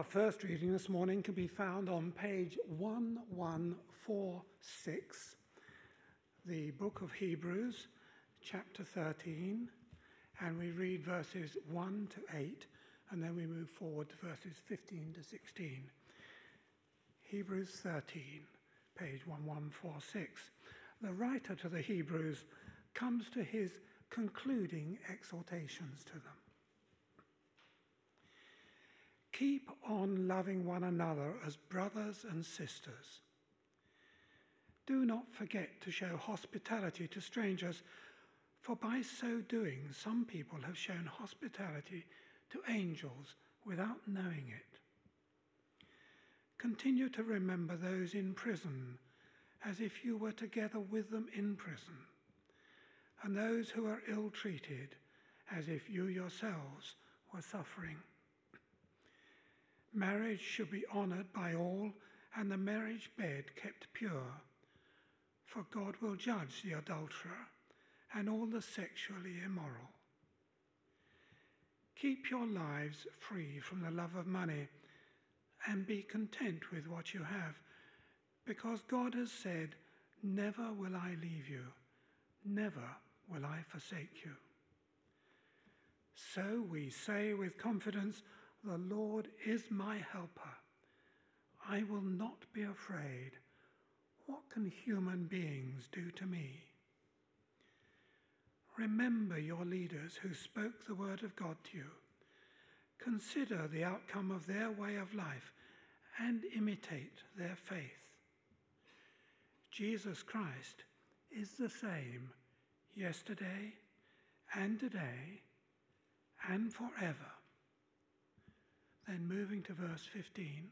Our first reading this morning can be found on page 1146, the book of Hebrews, chapter 13, and we read verses 1 to 8, and then we move forward to verses 15 to 16. Hebrews 13, page 1146. The writer to the Hebrews comes to his concluding exhortations to them. Keep on loving one another as brothers and sisters. Do not forget to show hospitality to strangers, for by so doing, some people have shown hospitality to angels without knowing it. Continue to remember those in prison as if you were together with them in prison, and those who are ill treated as if you yourselves were suffering. Marriage should be honored by all, and the marriage bed kept pure. For God will judge the adulterer and all the sexually immoral. Keep your lives free from the love of money and be content with what you have, because God has said, Never will I leave you, never will I forsake you. So we say with confidence, the Lord is my helper. I will not be afraid. What can human beings do to me? Remember your leaders who spoke the word of God to you. Consider the outcome of their way of life and imitate their faith. Jesus Christ is the same yesterday and today and forever. Then moving to verse 15.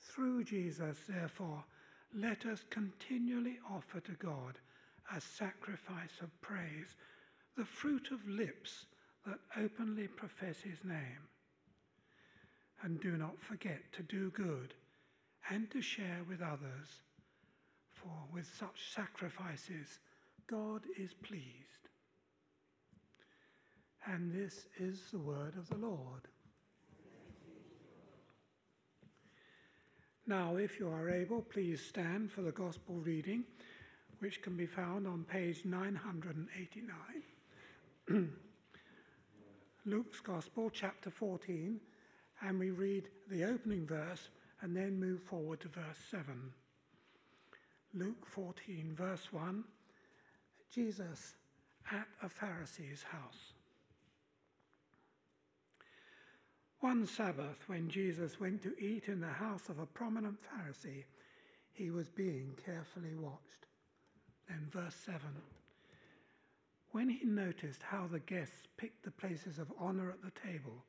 Through Jesus, therefore, let us continually offer to God a sacrifice of praise, the fruit of lips that openly profess his name. And do not forget to do good and to share with others, for with such sacrifices God is pleased. And this is the word of the Lord. Now, if you are able, please stand for the Gospel reading, which can be found on page 989. Luke's Gospel, chapter 14, and we read the opening verse and then move forward to verse 7. Luke 14, verse 1 Jesus at a Pharisee's house. One Sabbath, when Jesus went to eat in the house of a prominent Pharisee, he was being carefully watched. Then, verse 7 When he noticed how the guests picked the places of honor at the table,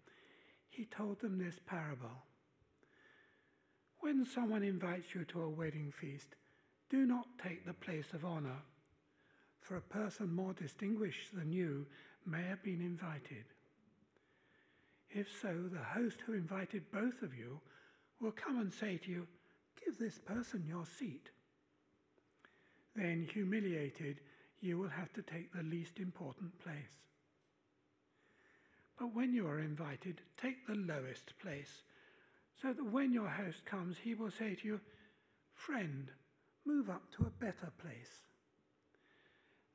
he told them this parable When someone invites you to a wedding feast, do not take the place of honor, for a person more distinguished than you may have been invited. If so, the host who invited both of you will come and say to you, Give this person your seat. Then, humiliated, you will have to take the least important place. But when you are invited, take the lowest place, so that when your host comes, he will say to you, Friend, move up to a better place.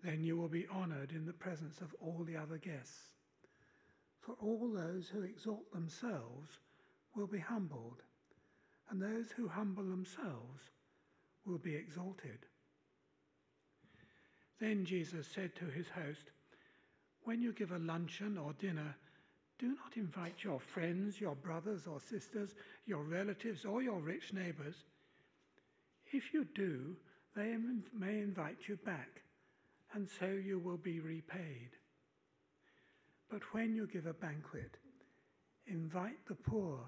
Then you will be honored in the presence of all the other guests. For all those who exalt themselves will be humbled, and those who humble themselves will be exalted. Then Jesus said to his host, When you give a luncheon or dinner, do not invite your friends, your brothers or sisters, your relatives, or your rich neighbors. If you do, they may invite you back, and so you will be repaid. But when you give a banquet, invite the poor,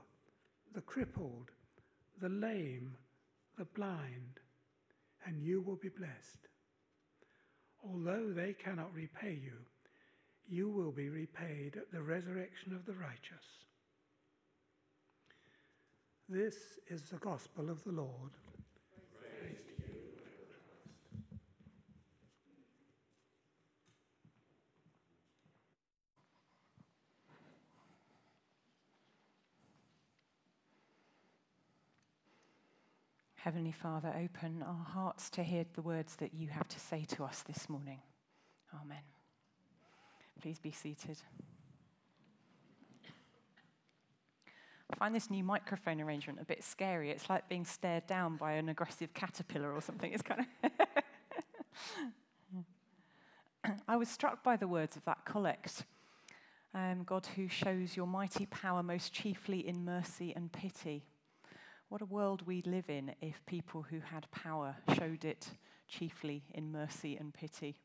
the crippled, the lame, the blind, and you will be blessed. Although they cannot repay you, you will be repaid at the resurrection of the righteous. This is the gospel of the Lord. Heavenly Father, open our hearts to hear the words that you have to say to us this morning. Amen. Please be seated. I find this new microphone arrangement a bit scary. It's like being stared down by an aggressive caterpillar or something. It's kind of. I was struck by the words of that collect. Um, God, who shows your mighty power most chiefly in mercy and pity. What a world we'd live in if people who had power showed it chiefly in mercy and pity.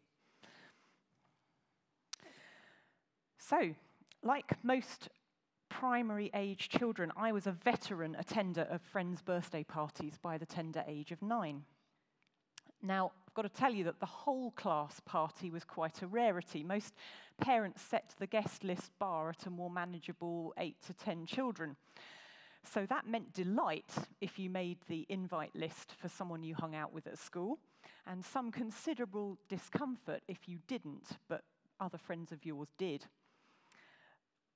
So, like most primary age children, I was a veteran attender of friends' birthday parties by the tender age of nine. Now, I've got to tell you that the whole class party was quite a rarity. Most parents set the guest list bar at a more manageable eight to ten children. So that meant delight if you made the invite list for someone you hung out with at school, and some considerable discomfort if you didn't, but other friends of yours did.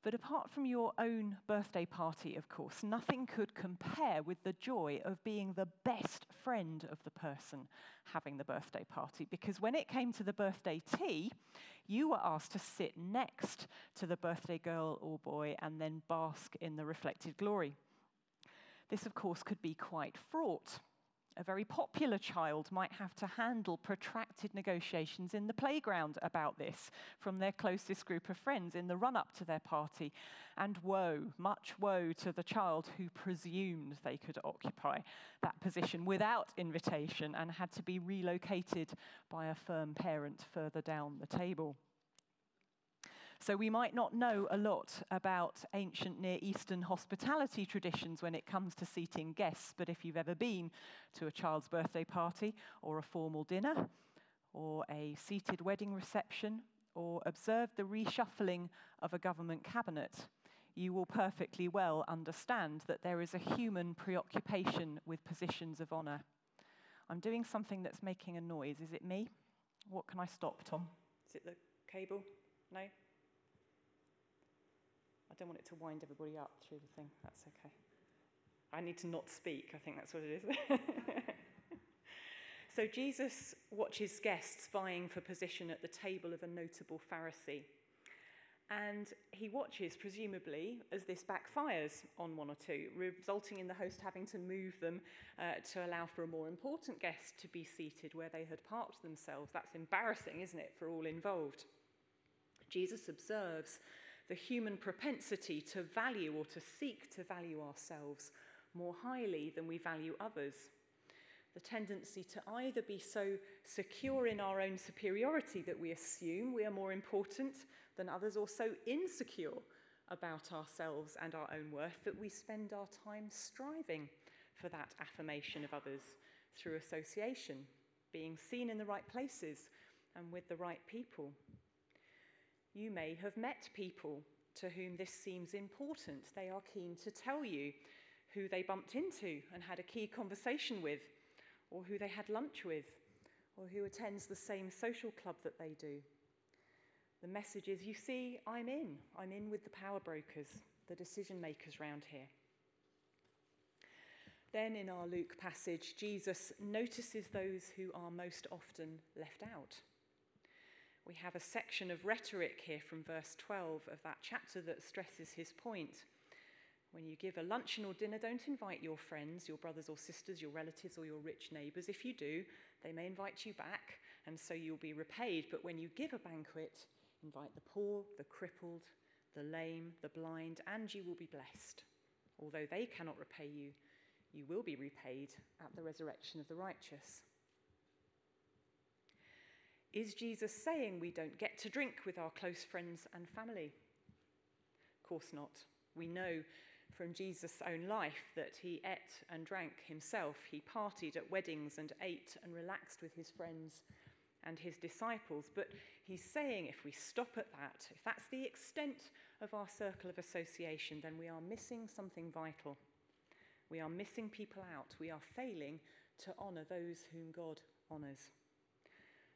But apart from your own birthday party, of course, nothing could compare with the joy of being the best friend of the person having the birthday party. Because when it came to the birthday tea, you were asked to sit next to the birthday girl or boy and then bask in the reflected glory. This, of course, could be quite fraught. A very popular child might have to handle protracted negotiations in the playground about this from their closest group of friends in the run up to their party. And woe, much woe to the child who presumed they could occupy that position without invitation and had to be relocated by a firm parent further down the table. So we might not know a lot about ancient Near Eastern hospitality traditions when it comes to seating guests, but if you've ever been to a child's birthday party or a formal dinner or a seated wedding reception or observed the reshuffling of a government cabinet, you will perfectly well understand that there is a human preoccupation with positions of honour. I'm doing something that's making a noise. Is it me? What can I stop, Tom? Is it the cable? No? I don't want it to wind everybody up through the thing. That's okay. I need to not speak. I think that's what it is. so Jesus watches guests vying for position at the table of a notable Pharisee. And he watches, presumably, as this backfires on one or two, resulting in the host having to move them uh, to allow for a more important guest to be seated where they had parked themselves. That's embarrassing, isn't it, for all involved? Jesus observes the human propensity to value or to seek to value ourselves more highly than we value others. The tendency to either be so secure in our own superiority that we assume we are more important than others, or so insecure about ourselves and our own worth that we spend our time striving for that affirmation of others through association, being seen in the right places and with the right people. You may have met people to whom this seems important. They are keen to tell you who they bumped into and had a key conversation with, or who they had lunch with, or who attends the same social club that they do. The message is you see, I'm in. I'm in with the power brokers, the decision makers round here. Then in our Luke passage, Jesus notices those who are most often left out we have a section of rhetoric here from verse 12 of that chapter that stresses his point. When you give a luncheon or dinner, don't invite your friends, your brothers or sisters, your relatives, or your rich neighbours. If you do, they may invite you back, and so you'll be repaid. But when you give a banquet, invite the poor, the crippled, the lame, the blind, and you will be blessed. Although they cannot repay you, you will be repaid at the resurrection of the righteous. Is Jesus saying we don't get to drink with our close friends and family? Of course not. We know from Jesus' own life that he ate and drank himself. He partied at weddings and ate and relaxed with his friends and his disciples. But he's saying if we stop at that, if that's the extent of our circle of association, then we are missing something vital. We are missing people out. We are failing to honour those whom God honours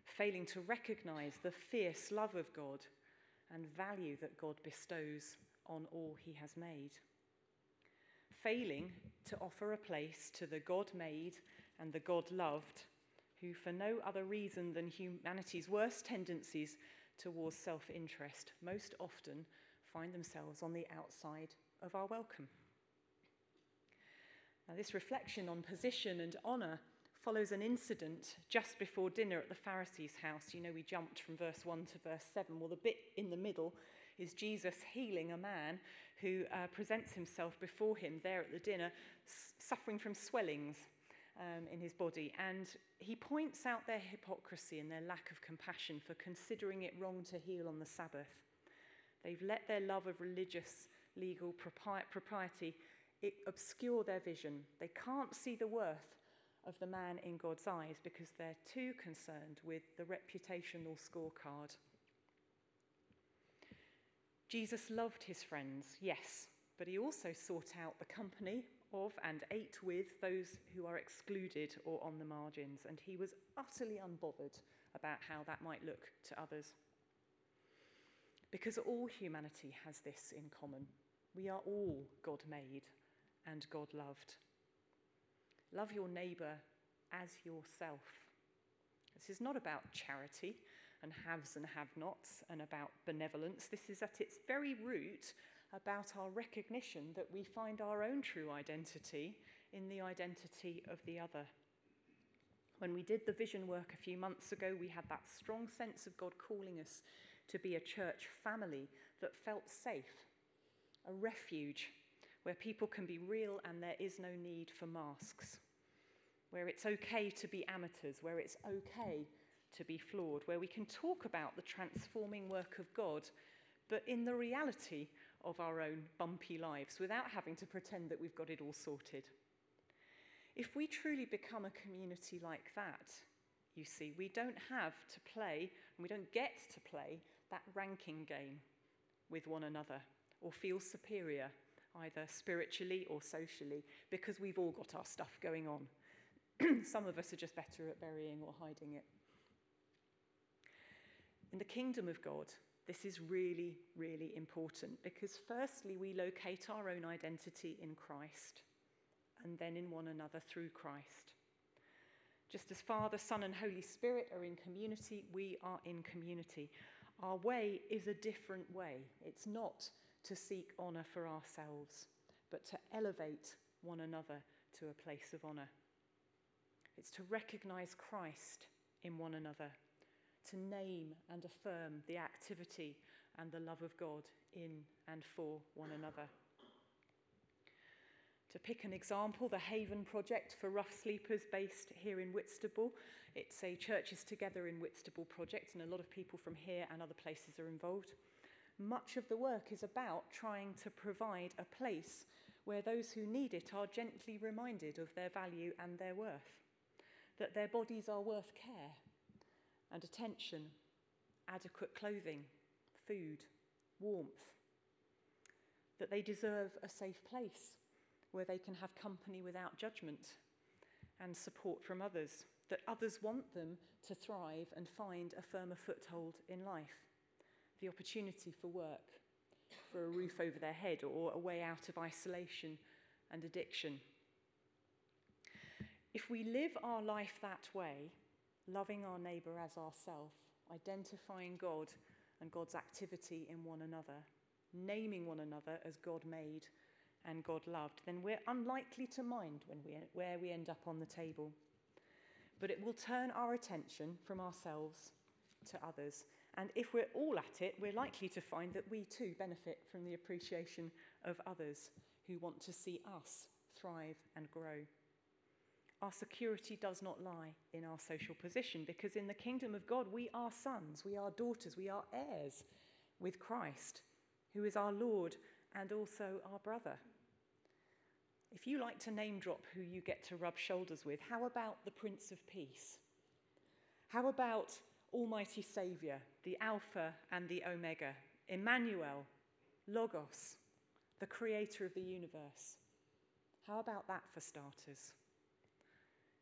failing to recognize the fierce love of God and value that God bestows on all he has made. failing to offer a place to the God made and the God loved, who, for no other reason than humanity's worst tendencies towards self interest, most often find themselves on the outside of our welcome. Now, this reflection on position and honour follows an incident just before dinner at the Pharisee's house. You know, we jumped from verse 1 to verse 7. Well, the bit in the middle is Jesus healing a man who uh, presents himself before him there at the dinner, suffering from swellings um, in his body. And he points out their hypocrisy and their lack of compassion for considering it wrong to heal on the Sabbath. They've let their love of religious, legal propriety obscure their vision. They can't see the worth of the man in God's eyes because they're too concerned with the reputational scorecard. Jesus loved his friends, yes, but he also sought out the company of and ate with those who are excluded or on the margins, and he was utterly unbothered about how that might look to others. Because all humanity has this in common. We are all God made and God loved. Love your neighbour as yourself. This is not about charity and haves and have nots and about benevolence. This is at its very root about our recognition that we find our own true identity in the identity of the other. When we did the vision work a few months ago, we had that strong sense of God calling us to be a church family that felt safe, a refuge where people can be real and there is no need for masks, where it's okay to be amateurs, where it's okay to be flawed, where we can talk about the transforming work of God, but in the reality of our own bumpy lives without having to pretend that we've got it all sorted. If we truly become a community like that, you see, we don't have to play, and we don't get to play that ranking game with one another or feel superior, either spiritually or socially, because we've all got our stuff going on. Some of us are just better at burying or hiding it. In the kingdom of God, this is really, really important because, firstly, we locate our own identity in Christ and then in one another through Christ. Just as Father, Son, and Holy Spirit are in community, we are in community. Our way is a different way. It's not to seek honour for ourselves, but to elevate one another to a place of honour. It's to recognise Christ in one another to name and affirm the activity and the love of God in and for one another. To pick an example, the Haven Project for Rough Sleepers, based here in Whitstable. It's a Churches Together in Whitstable project, and a lot of people from here and other places are involved. Much of the work is about trying to provide a place where those who need it are gently reminded of their value and their worth, that their bodies are worth care, and attention, adequate clothing, food, warmth. That they deserve a safe place where they can have company without judgment and support from others. That others want them to thrive and find a firmer foothold in life. The opportunity for work, for a roof over their head, or a way out of isolation and addiction. If we live our life that way, loving our neighbour as ourself, identifying God and God's activity in one another, naming one another as God made and God loved, then we're unlikely to mind when we, where we end up on the table. But it will turn our attention from ourselves to others. And if we're all at it, we're likely to find that we too benefit from the appreciation of others who want to see us thrive and grow. Our security does not lie in our social position because in the kingdom of God, we are sons, we are daughters, we are heirs with Christ, who is our Lord and also our brother. If you like to name drop who you get to rub shoulders with, how about the Prince of Peace? How about Almighty Saviour, the Alpha and the Omega, Emmanuel, Logos, the Creator of the universe? How about that for starters?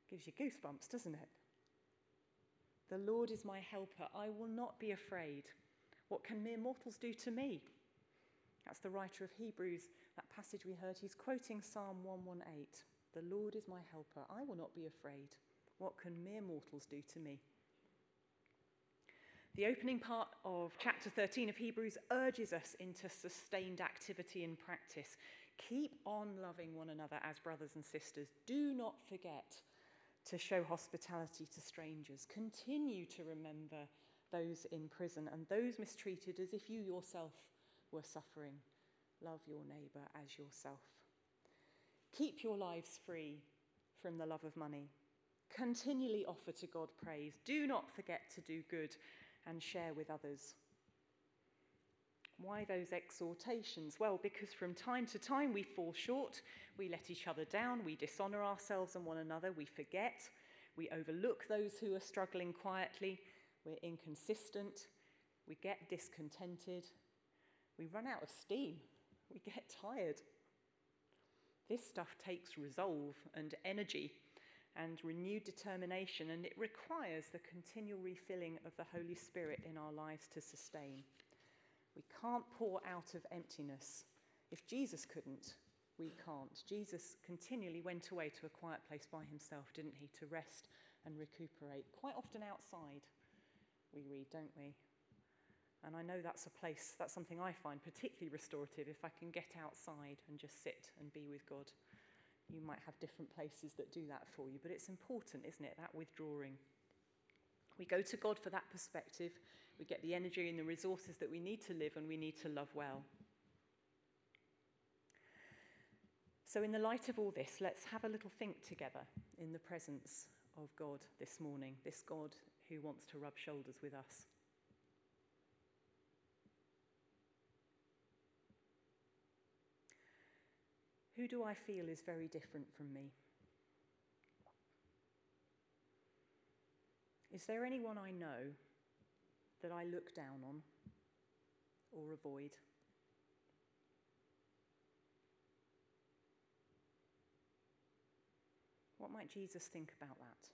Gives you goosebumps, doesn't it? The Lord is my helper. I will not be afraid. What can mere mortals do to me? That's the writer of Hebrews, that passage we heard. He's quoting Psalm 118 The Lord is my helper. I will not be afraid. What can mere mortals do to me? The opening part of chapter 13 of Hebrews urges us into sustained activity and practice. Keep on loving one another as brothers and sisters. Do not forget to show hospitality to strangers. Continue to remember those in prison and those mistreated as if you yourself were suffering. Love your neighbour as yourself. Keep your lives free from the love of money. Continually offer to God praise. Do not forget to do good and share with others. Why those exhortations? Well, because from time to time we fall short, we let each other down, we dishonour ourselves and one another, we forget, we overlook those who are struggling quietly, we're inconsistent, we get discontented, we run out of steam, we get tired. This stuff takes resolve and energy and renewed determination, and it requires the continual refilling of the Holy Spirit in our lives to sustain. We can't pour out of emptiness. If Jesus couldn't, we can't. Jesus continually went away to a quiet place by himself, didn't he, to rest and recuperate, quite often outside, we read, don't we? And I know that's a place, that's something I find particularly restorative if I can get outside and just sit and be with God. You might have different places that do that for you, but it's important, isn't it, that withdrawing. We go to God for that perspective. We get the energy and the resources that we need to live and we need to love well. So, in the light of all this, let's have a little think together in the presence of God this morning, this God who wants to rub shoulders with us. Who do I feel is very different from me? Is there anyone I know that I look down on or avoid? What might Jesus think about that?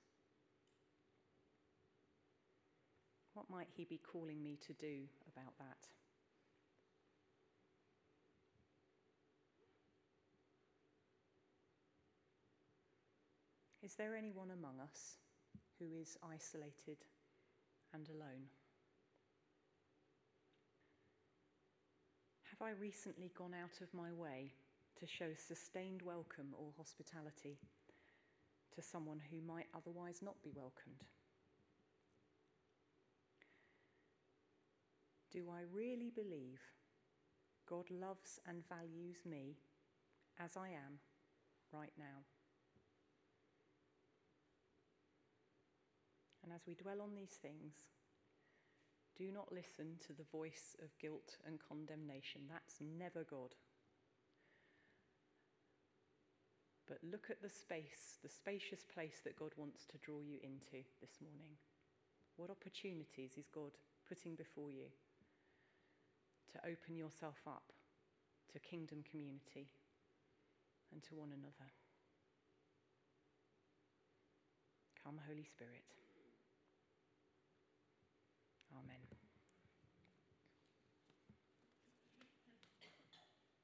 What might he be calling me to do about that? Is there anyone among us who is isolated and alone? Have I recently gone out of my way to show sustained welcome or hospitality to someone who might otherwise not be welcomed? Do I really believe God loves and values me as I am right now? And as we dwell on these things, do not listen to the voice of guilt and condemnation. That's never God. But look at the space, the spacious place that God wants to draw you into this morning. What opportunities is God putting before you to open yourself up to kingdom community and to one another? Come, Holy Spirit.